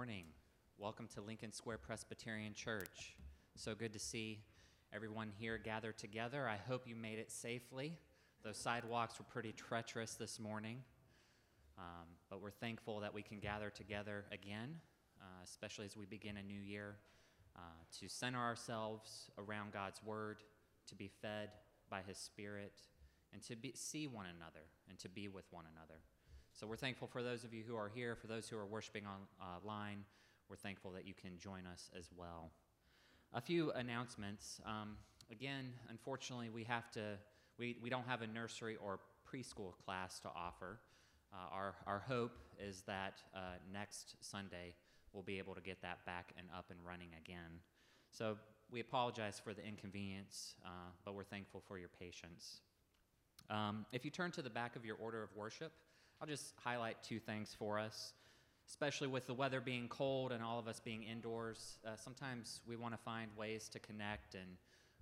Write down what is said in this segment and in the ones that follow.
morning. Welcome to Lincoln Square Presbyterian Church. So good to see everyone here gathered together. I hope you made it safely. Those sidewalks were pretty treacherous this morning, um, but we're thankful that we can gather together again, uh, especially as we begin a new year, uh, to center ourselves around God's Word, to be fed by His Spirit, and to be, see one another and to be with one another. So we're thankful for those of you who are here, for those who are worshiping online. We're thankful that you can join us as well. A few announcements. Um, again, unfortunately, we have to. We, we don't have a nursery or preschool class to offer. Uh, our, our hope is that uh, next Sunday we'll be able to get that back and up and running again. So we apologize for the inconvenience, uh, but we're thankful for your patience. Um, if you turn to the back of your order of worship, I'll just highlight two things for us, especially with the weather being cold and all of us being indoors. Uh, sometimes we want to find ways to connect, and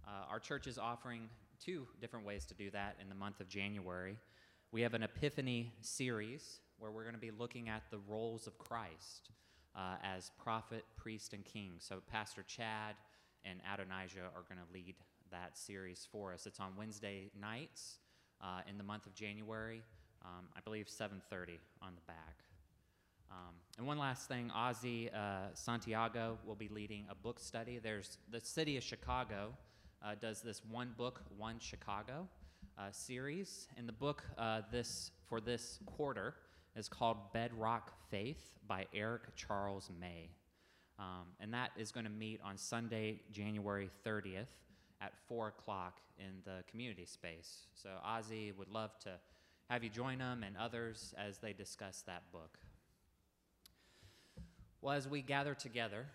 uh, our church is offering two different ways to do that in the month of January. We have an Epiphany series where we're going to be looking at the roles of Christ uh, as prophet, priest, and king. So, Pastor Chad and Adonijah are going to lead that series for us. It's on Wednesday nights uh, in the month of January um, I believe 7:30 on the back. Um, and one last thing, Ozzy uh, Santiago will be leading a book study. There's the city of Chicago uh, does this one book, one Chicago uh, series, and the book uh, this for this quarter is called Bedrock Faith by Eric Charles May, um, and that is going to meet on Sunday, January 30th at four o'clock in the community space. So Ozzy would love to have you join them and others as they discuss that book. Well, as we gather together,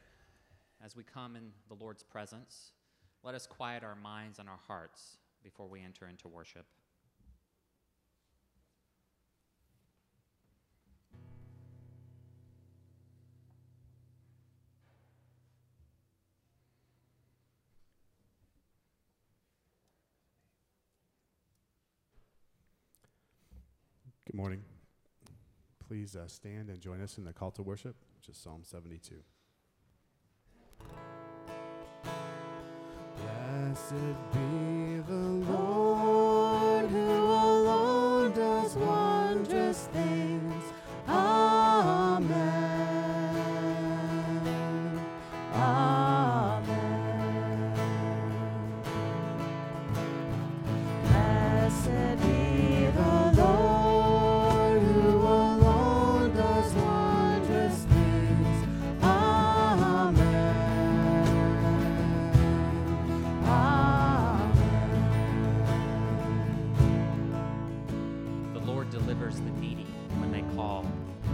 as we come in the Lord's presence, let us quiet our minds and our hearts before we enter into worship. Good morning. Please uh, stand and join us in the call to worship, which is Psalm 72. Blessed be the Lord who alone does wondrous things.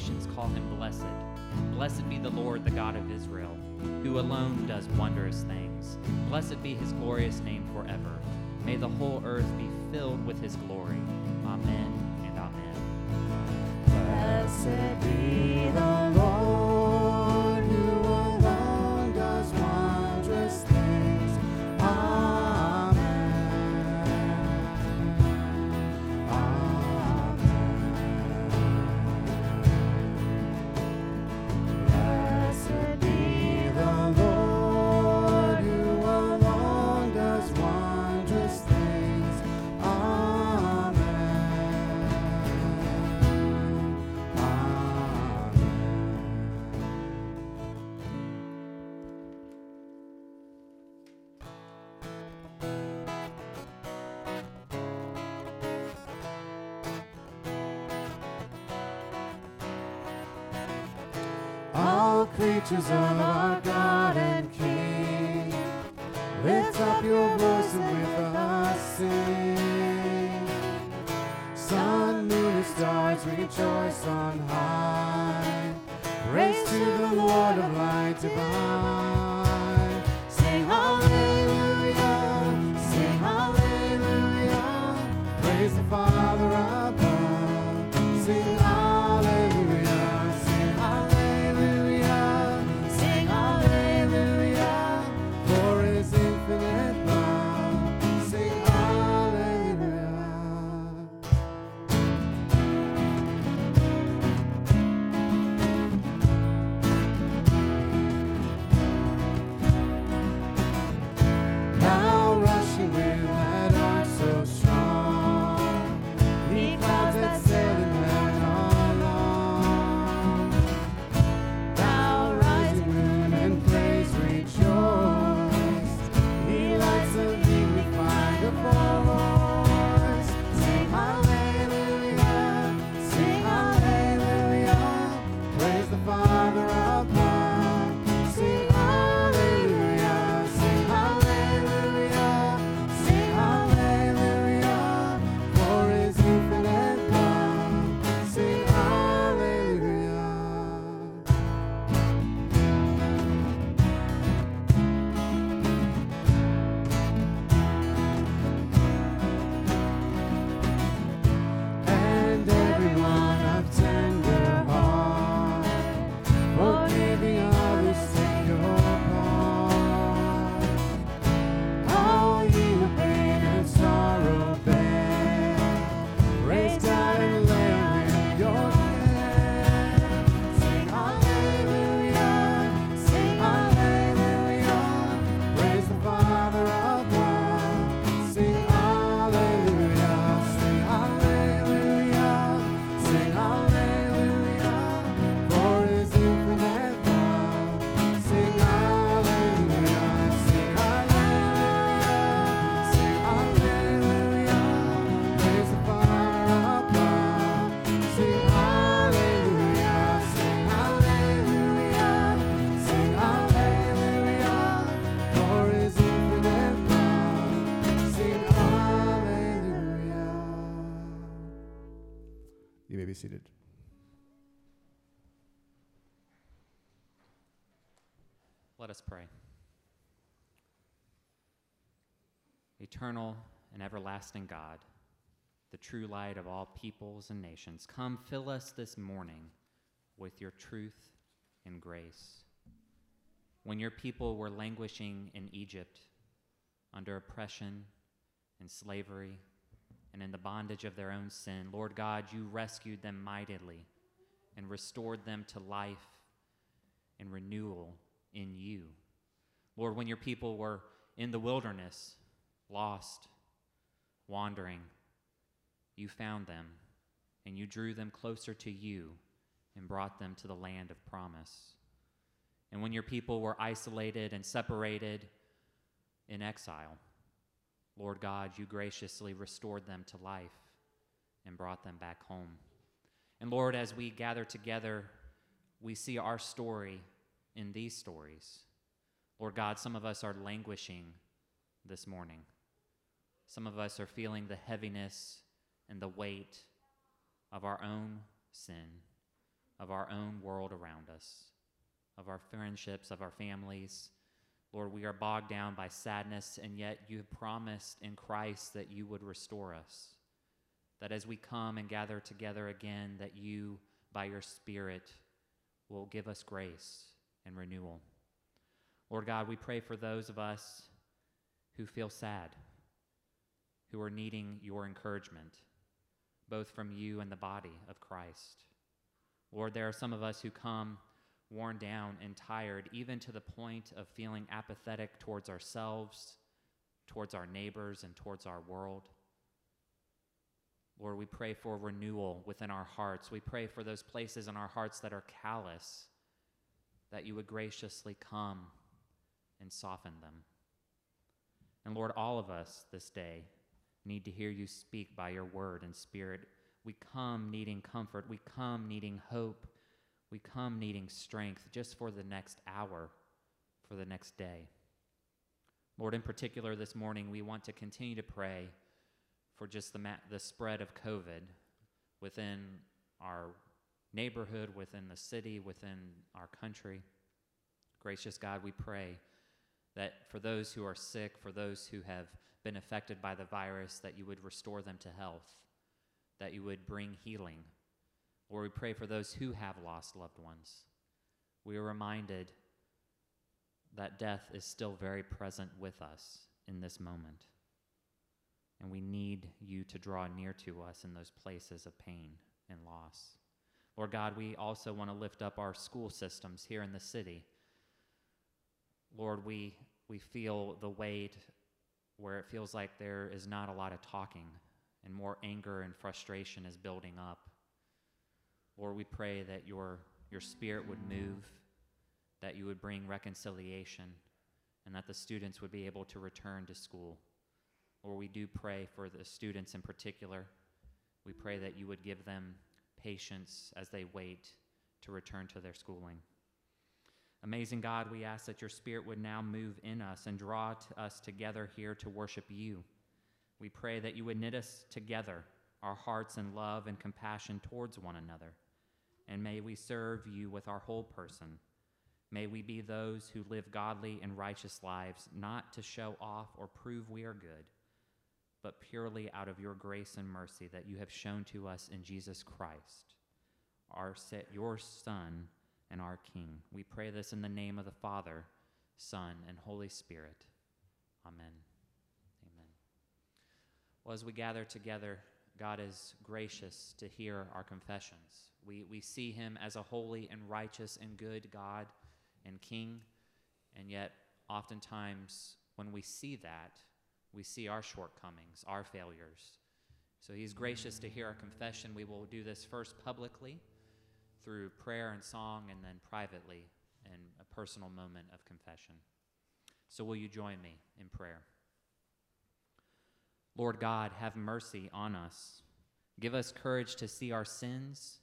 nations call him blessed. Blessed be the Lord, the God of Israel, who alone does wondrous things. Blessed be his glorious name forever. May the whole earth be filled with his glory. Amen and amen. Blessed be creatures of our God and King. Lift up your voice and with us sing. Sun, moon, and stars rejoice Eternal and everlasting God, the true light of all peoples and nations, come fill us this morning with your truth and grace. When your people were languishing in Egypt under oppression and slavery and in the bondage of their own sin, Lord God, you rescued them mightily and restored them to life and renewal in you. Lord, when your people were in the wilderness, lost, wandering, you found them and you drew them closer to you and brought them to the land of promise. And when your people were isolated and separated in exile, Lord God, you graciously restored them to life and brought them back home. And Lord, as we gather together, we see our story in these stories. Lord God, some of us are languishing this morning. Some of us are feeling the heaviness and the weight of our own sin, of our own world around us, of our friendships, of our families. Lord, we are bogged down by sadness, and yet you have promised in Christ that you would restore us. That as we come and gather together again, that you, by your Spirit, will give us grace and renewal. Lord God, we pray for those of us who feel sad, who are needing your encouragement, both from you and the body of Christ. Lord, there are some of us who come worn down and tired, even to the point of feeling apathetic towards ourselves, towards our neighbors, and towards our world. Lord, we pray for renewal within our hearts. We pray for those places in our hearts that are callous, that you would graciously come and soften them. And Lord, all of us this day need to hear you speak by your word and spirit. We come needing comfort. We come needing hope. We come needing strength just for the next hour, for the next day. Lord, in particular, this morning, we want to continue to pray for just the, ma- the spread of COVID within our neighborhood, within the city, within our country. Gracious God, we pray that for those who are sick, for those who have been affected by the virus, that you would restore them to health, that you would bring healing. Lord, we pray for those who have lost loved ones. We are reminded that death is still very present with us in this moment. And we need you to draw near to us in those places of pain and loss. Lord God, we also want to lift up our school systems here in the city. Lord, we, we feel the weight where it feels like there is not a lot of talking and more anger and frustration is building up. Lord, we pray that your, your spirit would move, that you would bring reconciliation, and that the students would be able to return to school. Lord, we do pray for the students in particular. We pray that you would give them patience as they wait to return to their schooling. Amazing God, we ask that your Spirit would now move in us and draw to us together here to worship you. We pray that you would knit us together, our hearts in love and compassion towards one another. And may we serve you with our whole person. May we be those who live godly and righteous lives, not to show off or prove we are good, but purely out of your grace and mercy that you have shown to us in Jesus Christ, our set, your Son and our King. We pray this in the name of the Father, Son, and Holy Spirit. Amen. Amen. Well, as we gather together, God is gracious to hear our confessions. We, we see him as a holy and righteous and good God and King, and yet oftentimes when we see that, we see our shortcomings, our failures. So he's gracious to hear our confession. We will do this first publicly through prayer and song, and then privately in a personal moment of confession. So, will you join me in prayer? Lord God, have mercy on us. Give us courage to see our sins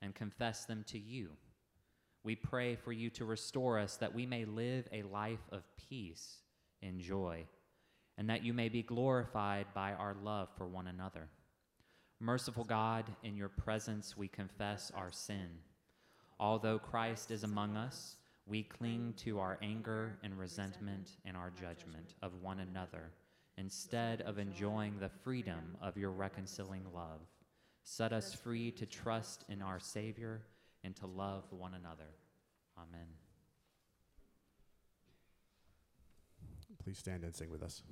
and confess them to you. We pray for you to restore us that we may live a life of peace and joy, and that you may be glorified by our love for one another. Merciful God, in your presence we confess our sin. Although Christ is among us, we cling to our anger and resentment and our judgment of one another instead of enjoying the freedom of your reconciling love. Set us free to trust in our Savior and to love one another. Amen. Please stand and sing with us.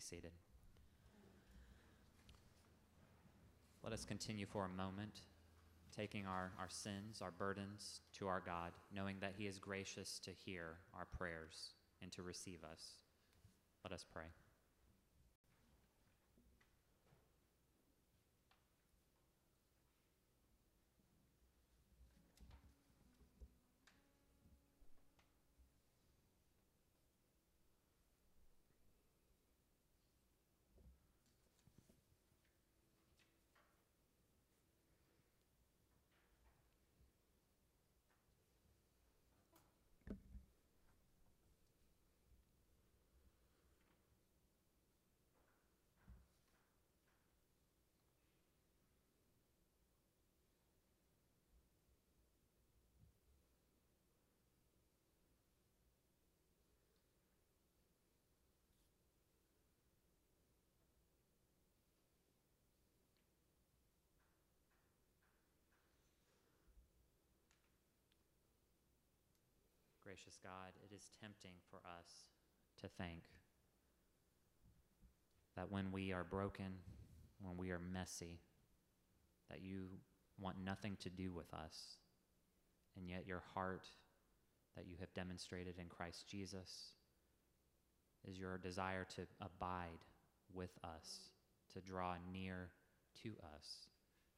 Seated. Let us continue for a moment, taking our, our sins, our burdens to our God, knowing that He is gracious to hear our prayers and to receive us. Let us pray. Gracious God, it is tempting for us to think that when we are broken, when we are messy, that you want nothing to do with us, and yet your heart that you have demonstrated in Christ Jesus is your desire to abide with us, to draw near to us.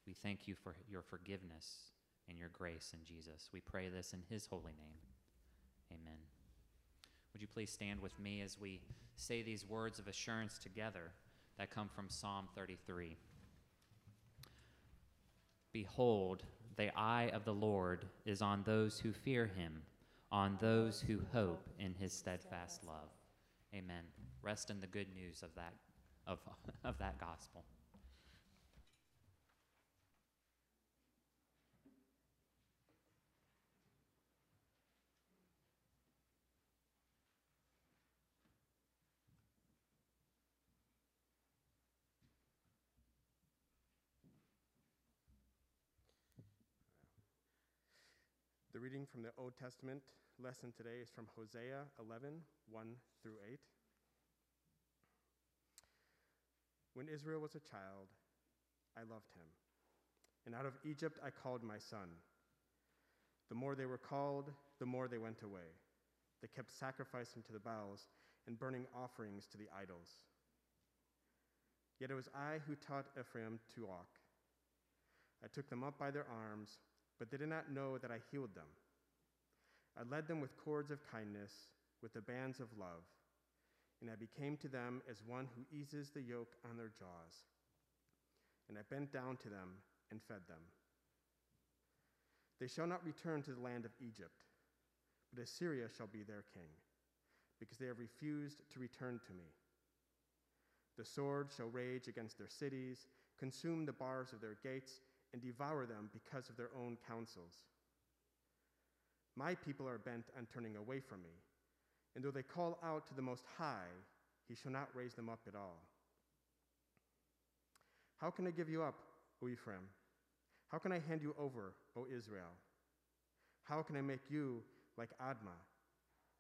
We thank you for your forgiveness and your grace in Jesus. We pray this in his holy name. Amen. Would you please stand with me as we say these words of assurance together that come from Psalm 33? Behold, the eye of the Lord is on those who fear him, on those who hope in his steadfast love. Amen. Rest in the good news of that, of, of that gospel. Reading from the Old Testament lesson today is from Hosea 11, 1 through 8. When Israel was a child, I loved him, and out of Egypt I called my son. The more they were called, the more they went away. They kept sacrificing to the Baals and burning offerings to the idols. Yet it was I who taught Ephraim to walk. I took them up by their arms but they did not know that I healed them. I led them with cords of kindness, with the bands of love, and I became to them as one who eases the yoke on their jaws. And I bent down to them and fed them. They shall not return to the land of Egypt, but Assyria shall be their king, because they have refused to return to me. The sword shall rage against their cities, consume the bars of their gates and devour them because of their own counsels. My people are bent on turning away from me, and though they call out to the Most High, he shall not raise them up at all. How can I give you up, O Ephraim? How can I hand you over, O Israel? How can I make you like Admah?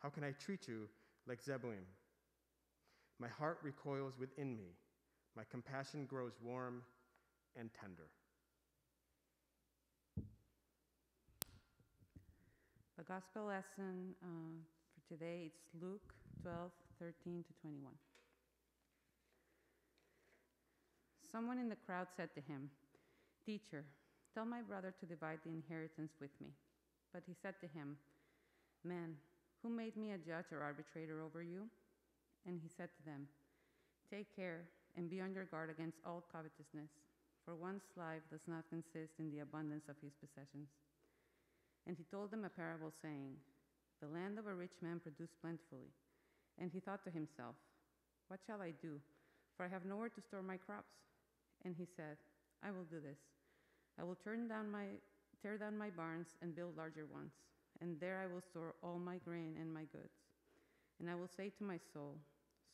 How can I treat you like Zeboim? My heart recoils within me. My compassion grows warm and tender. The gospel lesson uh, for today it's Luke 12, 13 to 21. Someone in the crowd said to him, Teacher, tell my brother to divide the inheritance with me. But he said to him, Man, who made me a judge or arbitrator over you? And he said to them, Take care and be on your guard against all covetousness, for one's life does not consist in the abundance of his possessions. And he told them a parable, saying, The land of a rich man produced plentifully. And he thought to himself, What shall I do? For I have nowhere to store my crops. And he said, I will do this. I will turn down my, tear down my barns and build larger ones, and there I will store all my grain and my goods. And I will say to my soul,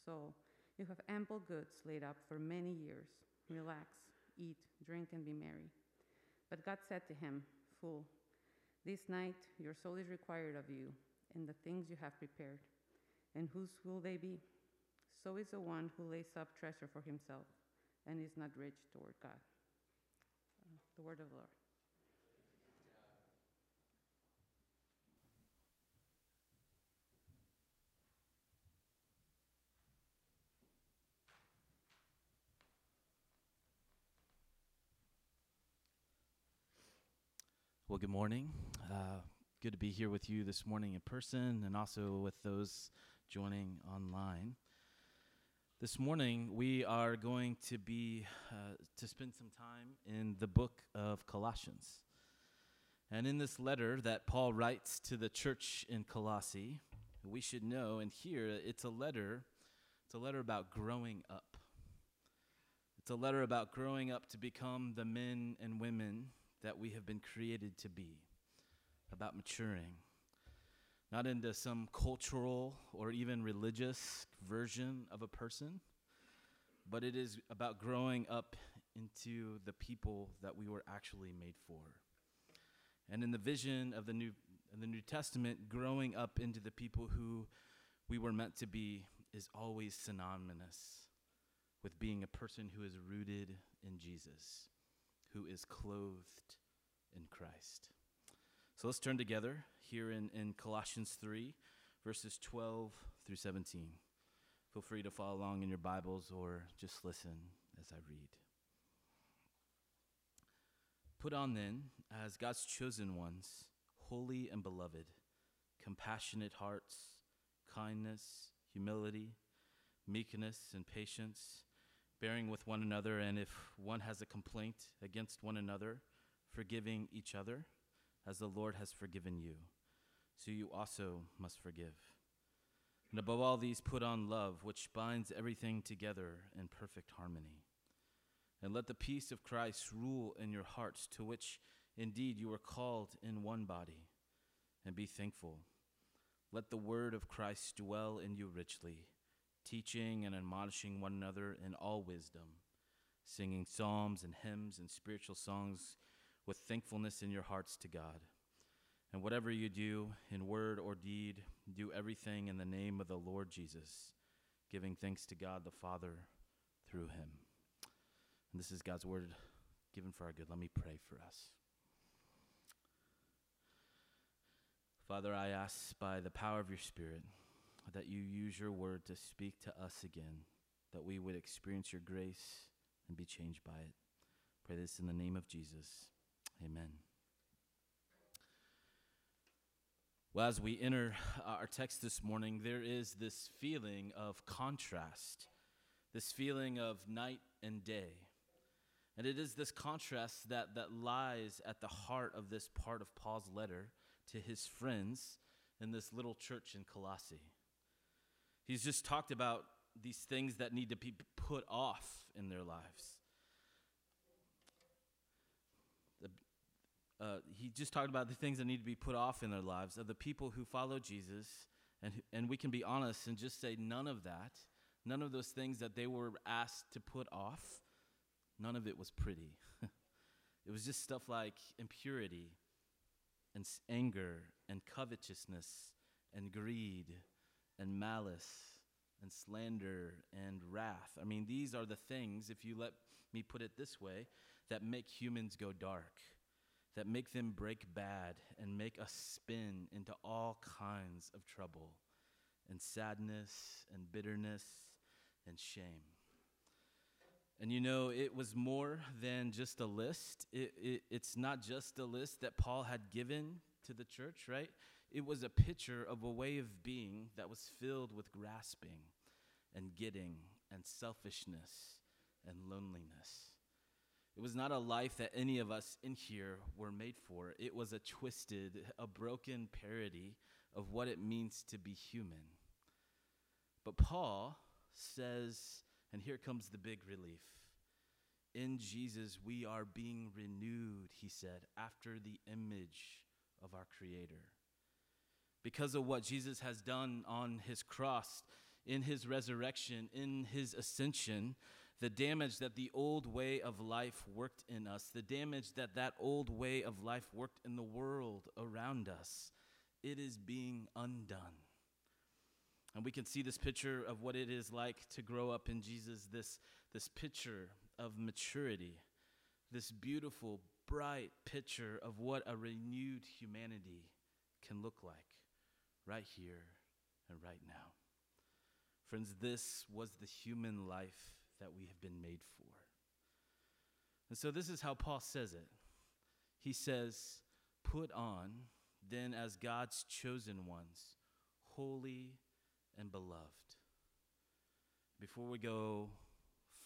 Soul, you have ample goods laid up for many years. Relax, eat, drink, and be merry. But God said to him, Fool, this night your soul is required of you, and the things you have prepared. And whose will they be? so is the one who lays up treasure for himself and is not rich toward God. The word of the Lord. Well, good morning. Uh, good to be here with you this morning in person and also with those joining online. This morning, we are going to be uh, to spend some time in the book of Colossians. And in this letter that Paul writes to the church in Colossae, we should know and hear it's a letter, it's a letter about growing up. It's a letter about growing up to become the men and women that we have been created to be, about maturing, not into some cultural or even religious version of a person, but it is about growing up into the people that we were actually made for. And in the vision of the New, the New Testament, growing up into the people who we were meant to be is always synonymous with being a person who is rooted in Jesus who is clothed in Christ. So let's turn together here in, in Colossians 3, verses 12 through 17. Feel free to follow along in your Bibles or just listen as I read. Put on then, as God's chosen ones, holy and beloved, compassionate hearts, kindness, humility, meekness, and patience bearing with one another, and if one has a complaint against one another, forgiving each other, as the Lord has forgiven you. So you also must forgive. And above all these, put on love, which binds everything together in perfect harmony. And let the peace of Christ rule in your hearts, to which indeed you are called in one body, and be thankful. Let the word of Christ dwell in you richly teaching and admonishing one another in all wisdom, singing psalms and hymns and spiritual songs with thankfulness in your hearts to God. And whatever you do, in word or deed, do everything in the name of the Lord Jesus, giving thanks to God the Father through him. And this is God's word given for our good. Let me pray for us. Father, I ask by the power of your Spirit that you use your word to speak to us again, that we would experience your grace and be changed by it. Pray this in the name of Jesus. Amen. Well, as we enter our text this morning, there is this feeling of contrast, this feeling of night and day. And it is this contrast that, that lies at the heart of this part of Paul's letter to his friends in this little church in Colossae. He's just talked about these things that need to be put off in their lives. Uh, he just talked about the things that need to be put off in their lives of the people who follow Jesus, and, and we can be honest and just say none of that, none of those things that they were asked to put off, none of it was pretty. it was just stuff like impurity and anger and covetousness and greed and malice and slander and wrath. I mean, these are the things, if you let me put it this way, that make humans go dark, that make them break bad and make us spin into all kinds of trouble and sadness and bitterness and shame. And you know, it was more than just a list. It, it, it's not just a list that Paul had given to the church, right? It was a picture of a way of being that was filled with grasping and getting and selfishness and loneliness. It was not a life that any of us in here were made for. It was a twisted, a broken parody of what it means to be human. But Paul says, and here comes the big relief. In Jesus, we are being renewed, he said, after the image of our Creator because of what Jesus has done on his cross, in his resurrection, in his ascension, the damage that the old way of life worked in us, the damage that that old way of life worked in the world around us, it is being undone. And we can see this picture of what it is like to grow up in Jesus, this, this picture of maturity, this beautiful, bright picture of what a renewed humanity can look like right here and right now. Friends, this was the human life that we have been made for. And so, this is how Paul says it. He says, Put on, then, as God's chosen ones, holy and beloved. Before we go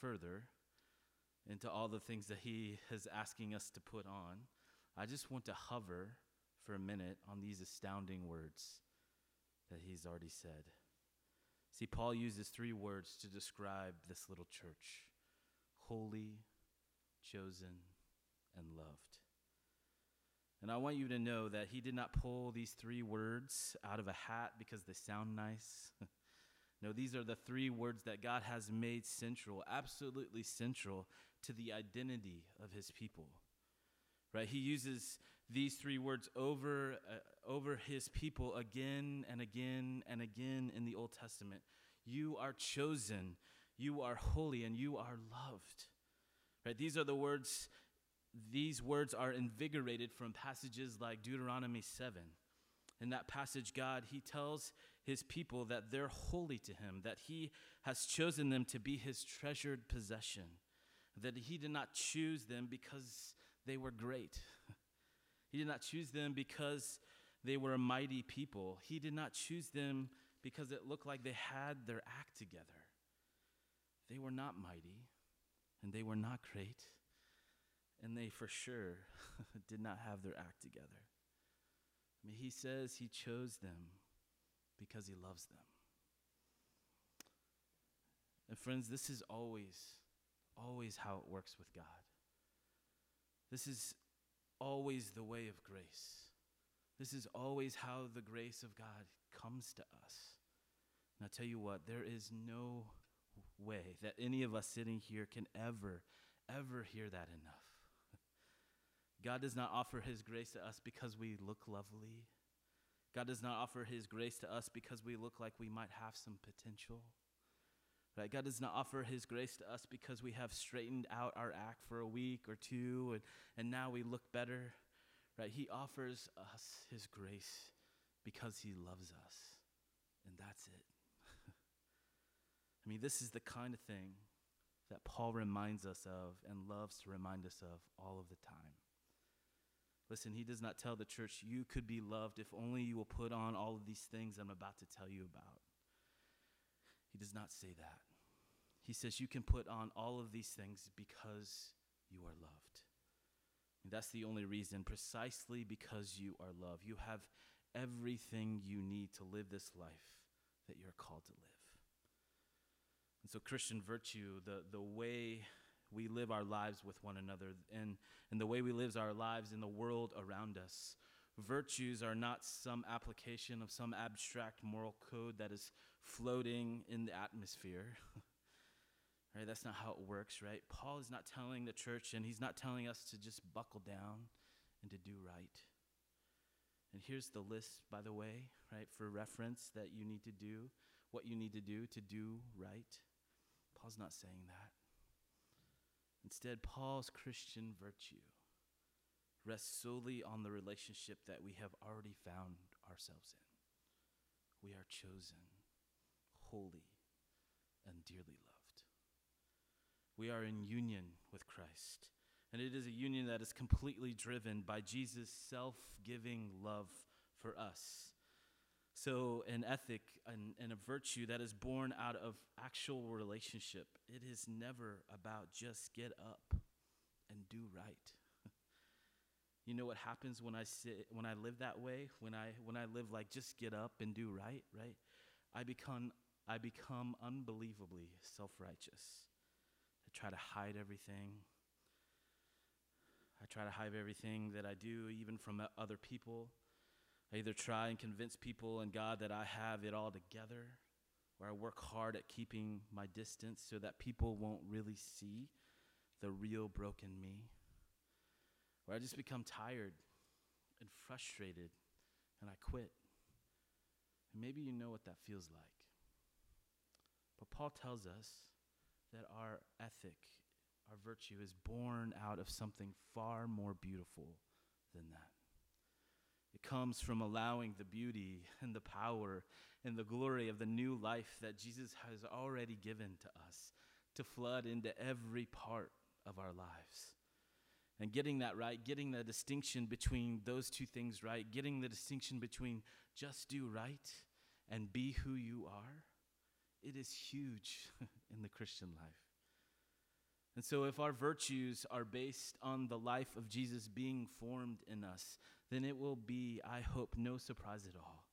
further into all the things that he is asking us to put on, I just want to hover for a minute on these astounding words that he's already said. See, Paul uses three words to describe this little church holy, chosen, and loved. And I want you to know that he did not pull these three words out of a hat because they sound nice. no, these are the three words that God has made central, absolutely central to the identity of his people. Right? He uses these three words over uh, over his people again and again and again in the Old Testament. You are chosen, you are holy, and you are loved. Right? These are the words these words are invigorated from passages like Deuteronomy 7. In that passage, God, He tells His people that they're holy to Him, that He has chosen them to be His treasured possession, that He did not choose them because they were great. He did not choose them because they were a mighty people. He did not choose them because it looked like they had their act together. They were not mighty, and they were not great and they for sure did not have their act together. I mean, he says he chose them because he loves them. And friends, this is always, always how it works with God. This is always the way of grace. This is always how the grace of God comes to us. And I'll tell you what, there is no way that any of us sitting here can ever, ever hear that enough. God does not offer his grace to us because we look lovely. God does not offer his grace to us because we look like we might have some potential. Right? God does not offer his grace to us because we have straightened out our act for a week or two and, and now we look better. Right? He offers us his grace because he loves us. And that's it. I mean, this is the kind of thing that Paul reminds us of and loves to remind us of all of the time. Listen, he does not tell the church, you could be loved if only you will put on all of these things I'm about to tell you about. He does not say that. He says, you can put on all of these things because you are loved. And that's the only reason, precisely because you are loved. You have everything you need to live this life that you're called to live. And so, Christian virtue, the, the way we live our lives with one another and, and the way we live our lives in the world around us. Virtues are not some application of some abstract moral code that is floating in the atmosphere. right? That's not how it works, right? Paul is not telling the church and he's not telling us to just buckle down and to do right. And here's the list, by the way, right, for reference that you need to do, what you need to do to do right. Paul's not saying that. Instead, Paul's Christian virtue rests solely on the relationship that we have already found ourselves in. We are chosen, holy, and dearly loved. We are in union with Christ, and it is a union that is completely driven by Jesus' self giving love for us so, an ethic and, and, a virtue that is born out of actual relationship, it is never about just get up and do right. you know what happens when I sit, when I live that way? When I when I live like just get up and do right, right? I become I become unbelievably self-righteous. I try to hide everything. I try to hide everything that I do, even from other people. I either try and convince people and God that I have it all together, or I work hard at keeping my distance so that people won't really see the real broken me, or I just become tired and frustrated and I quit. And maybe you know what that feels like. But Paul tells us that our ethic, our virtue, is born out of something far more beautiful than that. It comes from allowing the beauty and the power and the glory of the new life that Jesus has already given to us to flood into every part of our lives. And getting that right, getting the distinction between those two things right, getting the distinction between just do right and be who you are, it is huge in the Christian life. And so, if our virtues are based on the life of Jesus being formed in us, then it will be, I hope, no surprise at all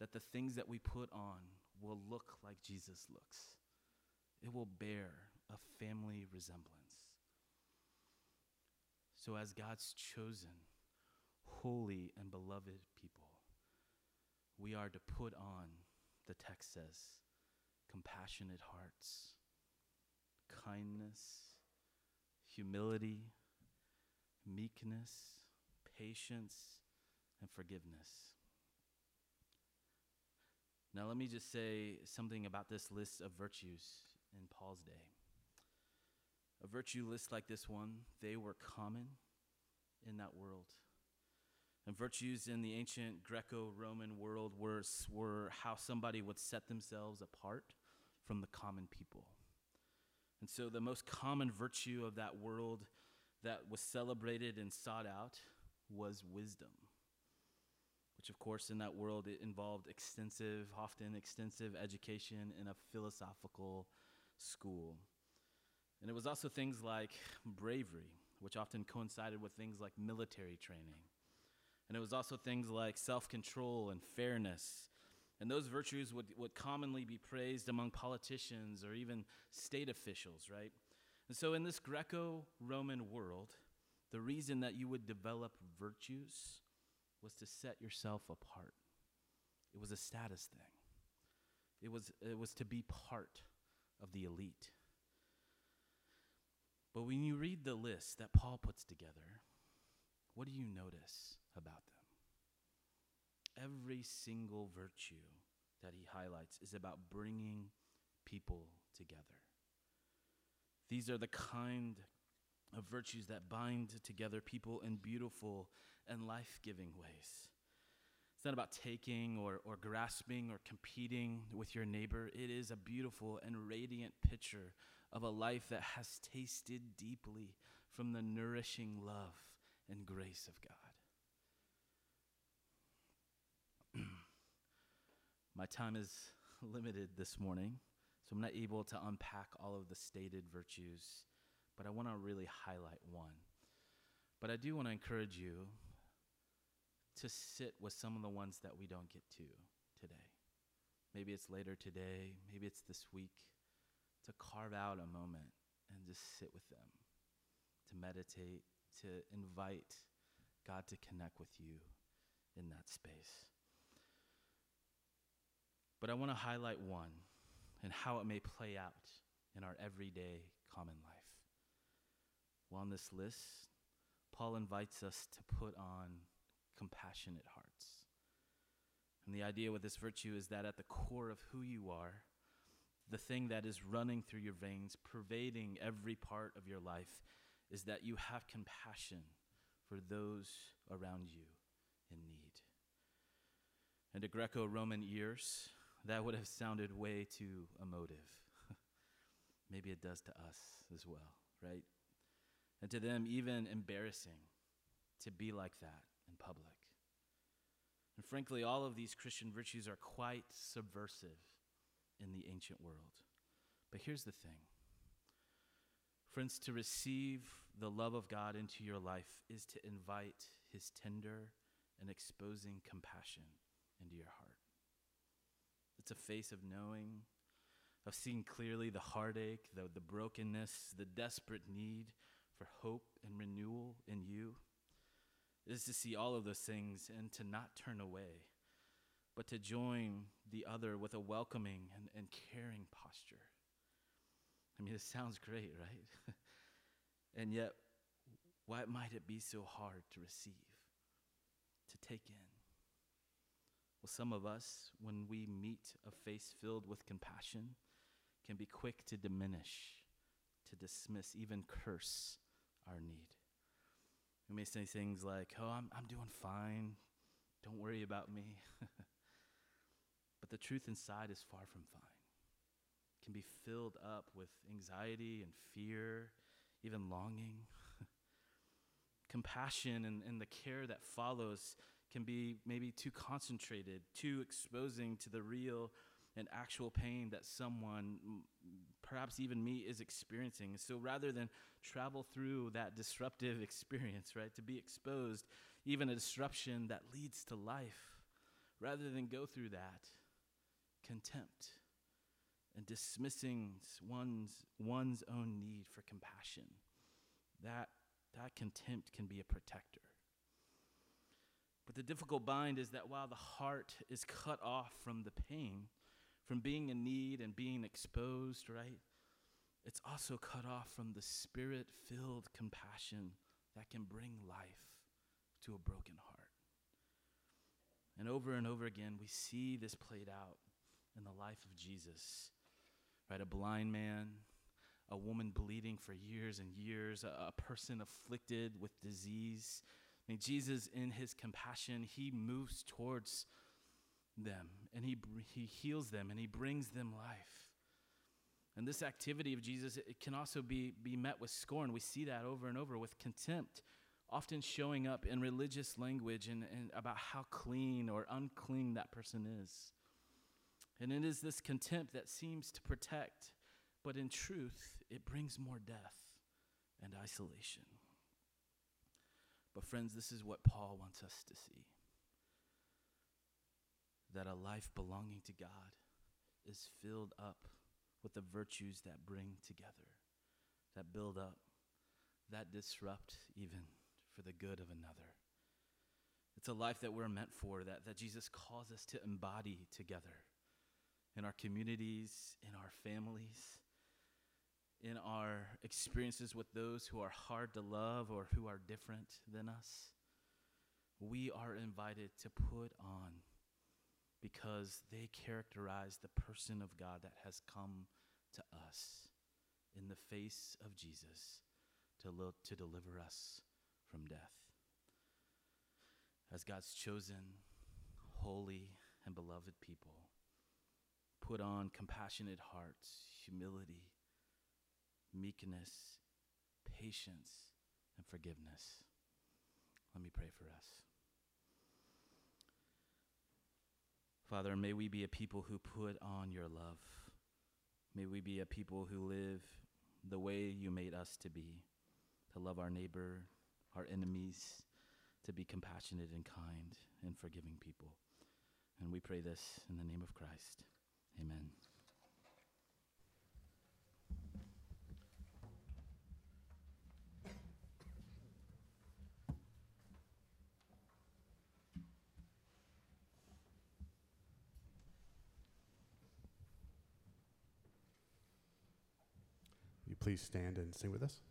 that the things that we put on will look like Jesus looks. It will bear a family resemblance. So, as God's chosen, holy, and beloved people, we are to put on, the text says, compassionate hearts, kindness, humility, meekness, patience, and forgiveness. Now, let me just say something about this list of virtues in Paul's day. A virtue list like this one, they were common in that world. And virtues in the ancient Greco Roman world were, were how somebody would set themselves apart from the common people. And so, the most common virtue of that world that was celebrated and sought out was wisdom, which, of course, in that world, it involved extensive, often extensive education in a philosophical school. And it was also things like bravery, which often coincided with things like military training. And it was also things like self control and fairness. And those virtues would, would commonly be praised among politicians or even state officials, right? And so, in this Greco Roman world, the reason that you would develop virtues was to set yourself apart. It was a status thing, it was, it was to be part of the elite. But when you read the list that Paul puts together, what do you notice about them? Every single virtue that he highlights is about bringing people together. These are the kind of virtues that bind together people in beautiful and life giving ways. It's not about taking or, or grasping or competing with your neighbor. It is a beautiful and radiant picture of a life that has tasted deeply from the nourishing love and grace of God. My time is limited this morning, so I'm not able to unpack all of the stated virtues, but I want to really highlight one. But I do want to encourage you to sit with some of the ones that we don't get to today. Maybe it's later today, maybe it's this week to carve out a moment and just sit with them, to meditate, to invite God to connect with you in that space. But I want to highlight one and how it may play out in our everyday common life. Well, on this list, Paul invites us to put on compassionate hearts. And the idea with this virtue is that at the core of who you are, the thing that is running through your veins, pervading every part of your life, is that you have compassion for those around you in need. And to Greco Roman ears, that would have sounded way too emotive. Maybe it does to us as well, right? And to them, even embarrassing to be like that in public. And frankly, all of these Christian virtues are quite subversive in the ancient world. But here's the thing friends, to receive the love of God into your life is to invite his tender and exposing compassion into your heart. It's a face of knowing, of seeing clearly the heartache, the, the brokenness, the desperate need for hope and renewal in you. It is to see all of those things and to not turn away but to join the other with a welcoming and, and caring posture. I mean, it sounds great, right? and yet, why might it be so hard to receive, to take in? Well, some of us, when we meet a face filled with compassion, can be quick to diminish, to dismiss, even curse our need. We may say things like, Oh, I'm, I'm doing fine. Don't worry about me. but the truth inside is far from fine. Can be filled up with anxiety and fear, even longing. Compassion and, and the care that follows can be maybe too concentrated, too exposing to the real and actual pain that someone, perhaps even me, is experiencing. So rather than travel through that disruptive experience, right, to be exposed, even a disruption that leads to life, rather than go through that, contempt and dismissing one's, one's own need for compassion, that, that contempt can be a protector. But the difficult bind is that while the heart is cut off from the pain, from being in need and being exposed, right? It's also cut off from the spirit filled compassion that can bring life to a broken heart. And over and over again, we see this played out in the life of Jesus, right? A blind man, a woman bleeding for years and years, a, a person afflicted with disease I mean, Jesus, in his compassion, he moves towards them and he, he heals them and he brings them life. And this activity of Jesus, it can also be, be met with scorn. We see that over and over with contempt, often showing up in religious language and, and about how clean or unclean that person is. And it is this contempt that seems to protect, but in truth, it brings more death and isolation. But, friends, this is what Paul wants us to see that a life belonging to God is filled up with the virtues that bring together, that build up, that disrupt even for the good of another. It's a life that we're meant for, that, that Jesus calls us to embody together in our communities, in our families, in our experiences with those who are hard to love or who are different than us, we are invited to put on because they characterize the person of God that has come to us in the face of Jesus to, lo- to deliver us from death. As God's chosen, holy, and beloved people, put on compassionate hearts, humility, meekness, patience, and forgiveness. Let me pray for us. Father, may we be a people who put on your love. May we be a people who live the way you made us to be, to love our neighbor, our enemies, to be compassionate and kind and forgiving people. And we pray this in the name of Christ. Amen. Please stand and sing with us?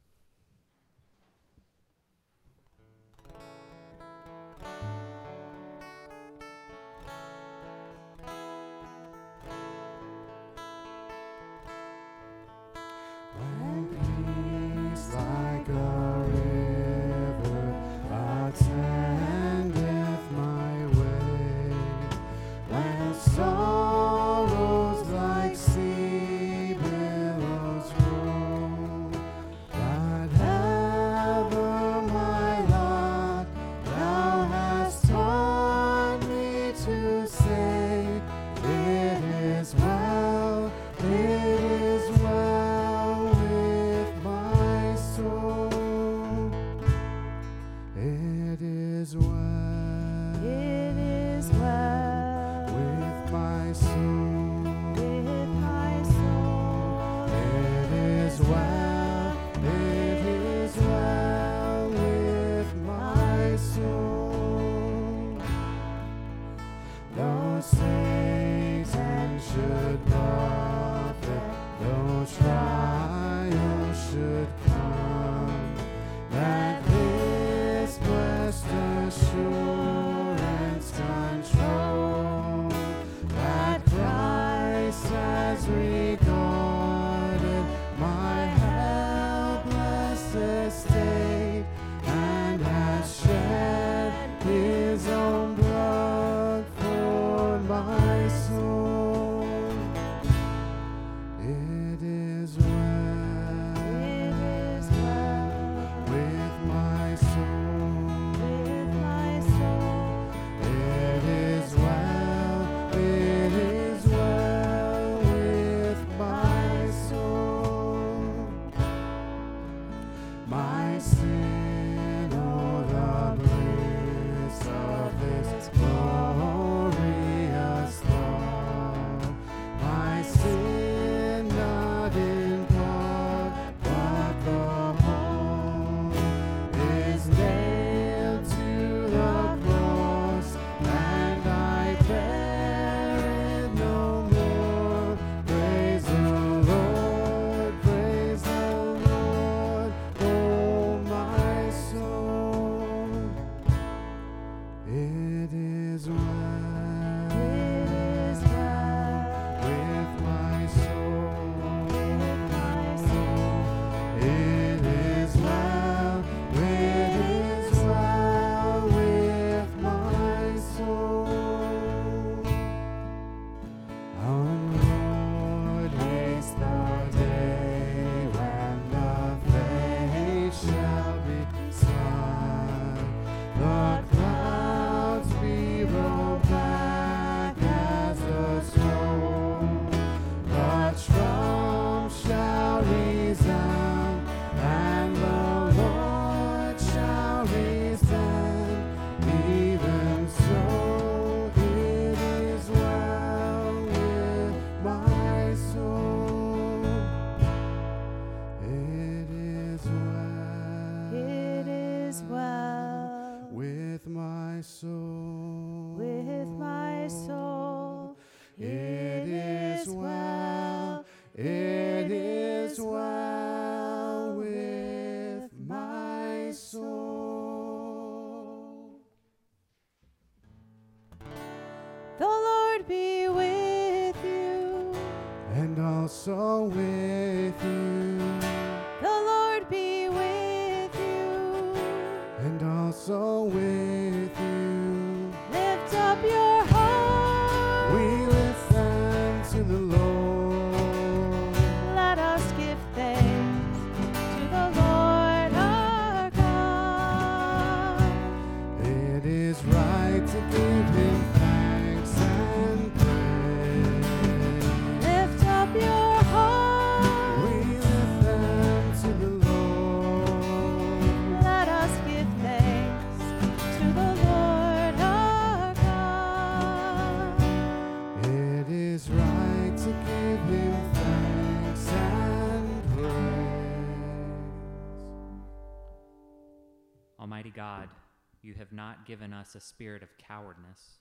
Given us a spirit of cowardness,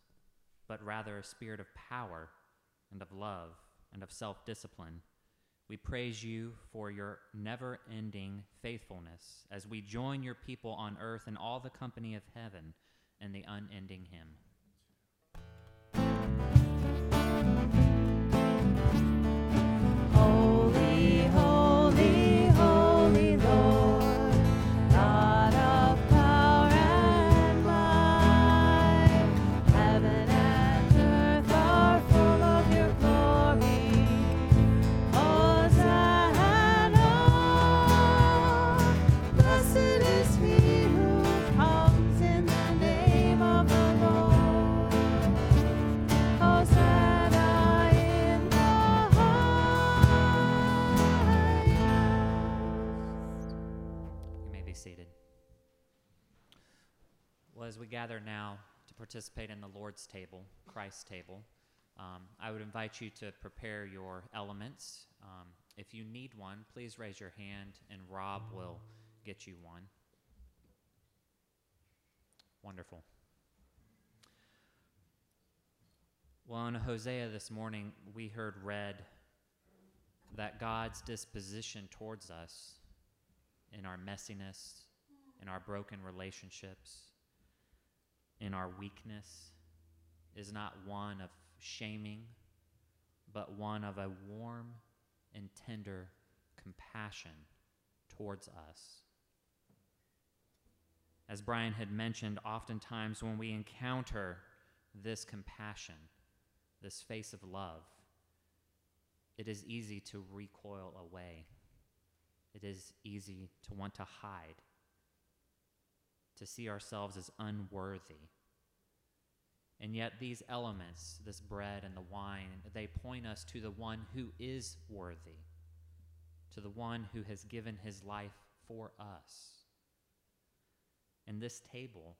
but rather a spirit of power and of love and of self discipline. We praise you for your never ending faithfulness as we join your people on earth and all the company of heaven in the unending hymn. As we gather now to participate in the Lord's table, Christ's table, um, I would invite you to prepare your elements. Um, if you need one, please raise your hand and Rob will get you one. Wonderful. Well, in Hosea this morning, we heard read that God's disposition towards us in our messiness, in our broken relationships, in our weakness, is not one of shaming, but one of a warm and tender compassion towards us. As Brian had mentioned, oftentimes when we encounter this compassion, this face of love, it is easy to recoil away. It is easy to want to hide, to see ourselves as unworthy. And yet, these elements, this bread and the wine, they point us to the one who is worthy, to the one who has given his life for us. In this table,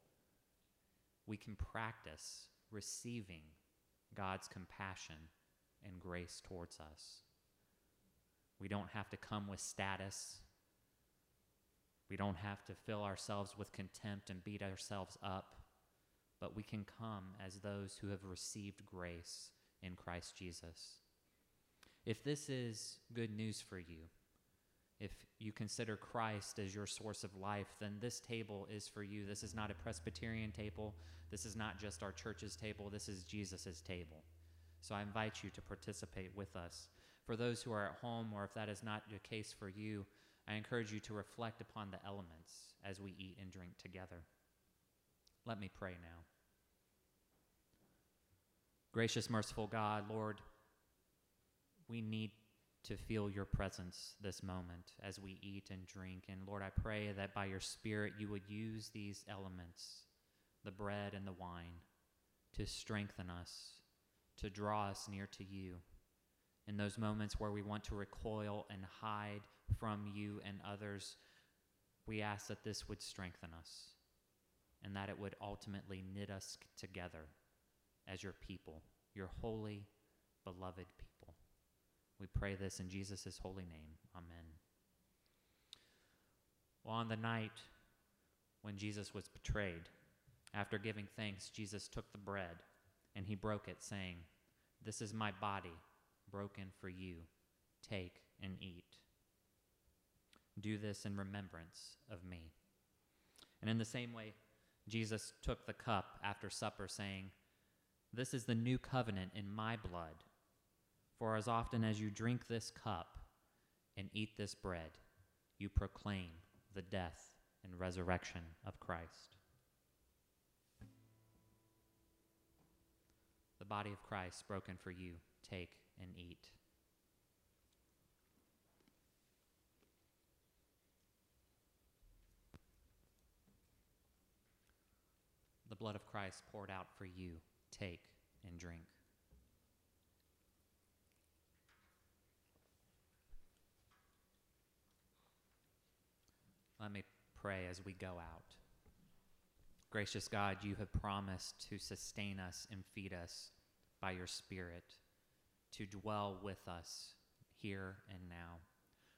we can practice receiving God's compassion and grace towards us. We don't have to come with status. We don't have to fill ourselves with contempt and beat ourselves up, but we can come as those who have received grace in Christ Jesus. If this is good news for you, if you consider Christ as your source of life, then this table is for you. This is not a Presbyterian table. This is not just our church's table. This is Jesus' table. So I invite you to participate with us. For those who are at home, or if that is not the case for you, I encourage you to reflect upon the elements as we eat and drink together. Let me pray now. Gracious, merciful God, Lord, we need to feel your presence this moment as we eat and drink. And Lord, I pray that by your Spirit you would use these elements, the bread and the wine, to strengthen us, to draw us near to you. In those moments where we want to recoil and hide from you and others, we ask that this would strengthen us and that it would ultimately knit us together as your people, your holy, beloved people. We pray this in Jesus' holy name. Amen. Well, on the night when Jesus was betrayed, after giving thanks, Jesus took the bread and he broke it, saying, This is my body broken for you. Take and eat. Do this in remembrance of me. And in the same way, Jesus took the cup after supper, saying, This is the new covenant in my blood. For as often as you drink this cup and eat this bread, you proclaim the death and resurrection of Christ. The body of Christ broken for you, take and eat. Blood of Christ poured out for you, take and drink. Let me pray as we go out. Gracious God, you have promised to sustain us and feed us by your Spirit, to dwell with us here and now.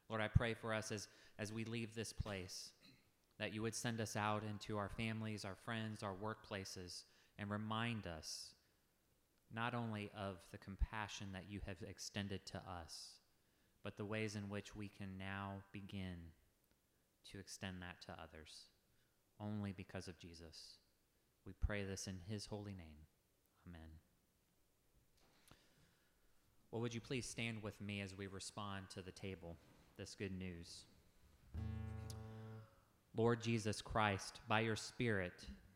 Lord, I pray for us as, as we leave this place that you would send us out into our families, our friends, our workplaces, and remind us not only of the compassion that you have extended to us, but the ways in which we can now begin to extend that to others, only because of Jesus. We pray this in his holy name. Amen. Well, would you please stand with me as we respond to the table, this good news? Lord Jesus Christ, by your Spirit,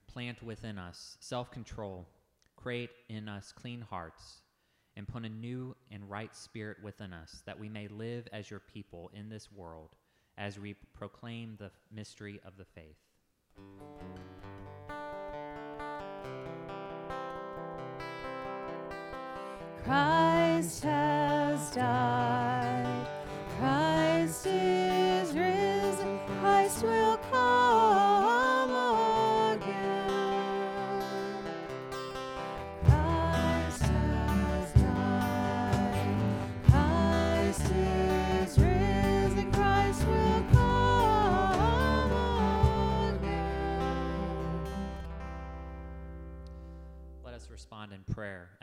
plant within us self control, create in us clean hearts, and put a new and right spirit within us that we may live as your people in this world as we proclaim the mystery of the faith. Christ has died. Christ is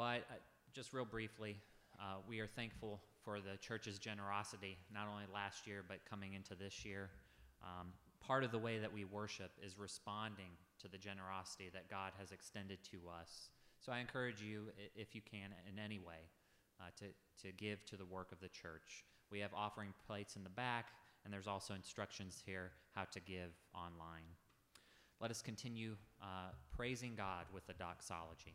Well, I, I, just real briefly, uh, we are thankful for the church's generosity, not only last year, but coming into this year. Um, part of the way that we worship is responding to the generosity that God has extended to us. So I encourage you, if you can, in any way, uh, to, to give to the work of the church. We have offering plates in the back, and there's also instructions here how to give online. Let us continue uh, praising God with the doxology.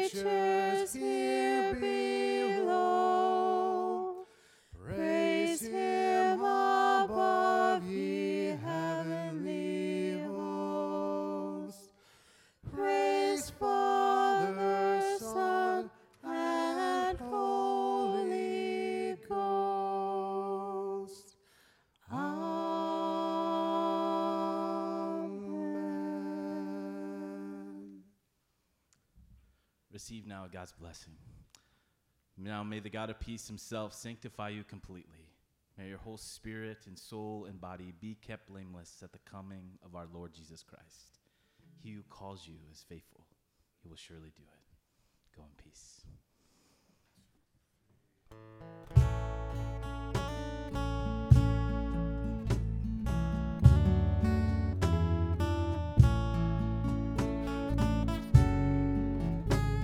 God's blessing. Now may the God of peace himself sanctify you completely. May your whole spirit and soul and body be kept blameless at the coming of our Lord Jesus Christ. He who calls you is faithful. He will surely do it. Go in peace.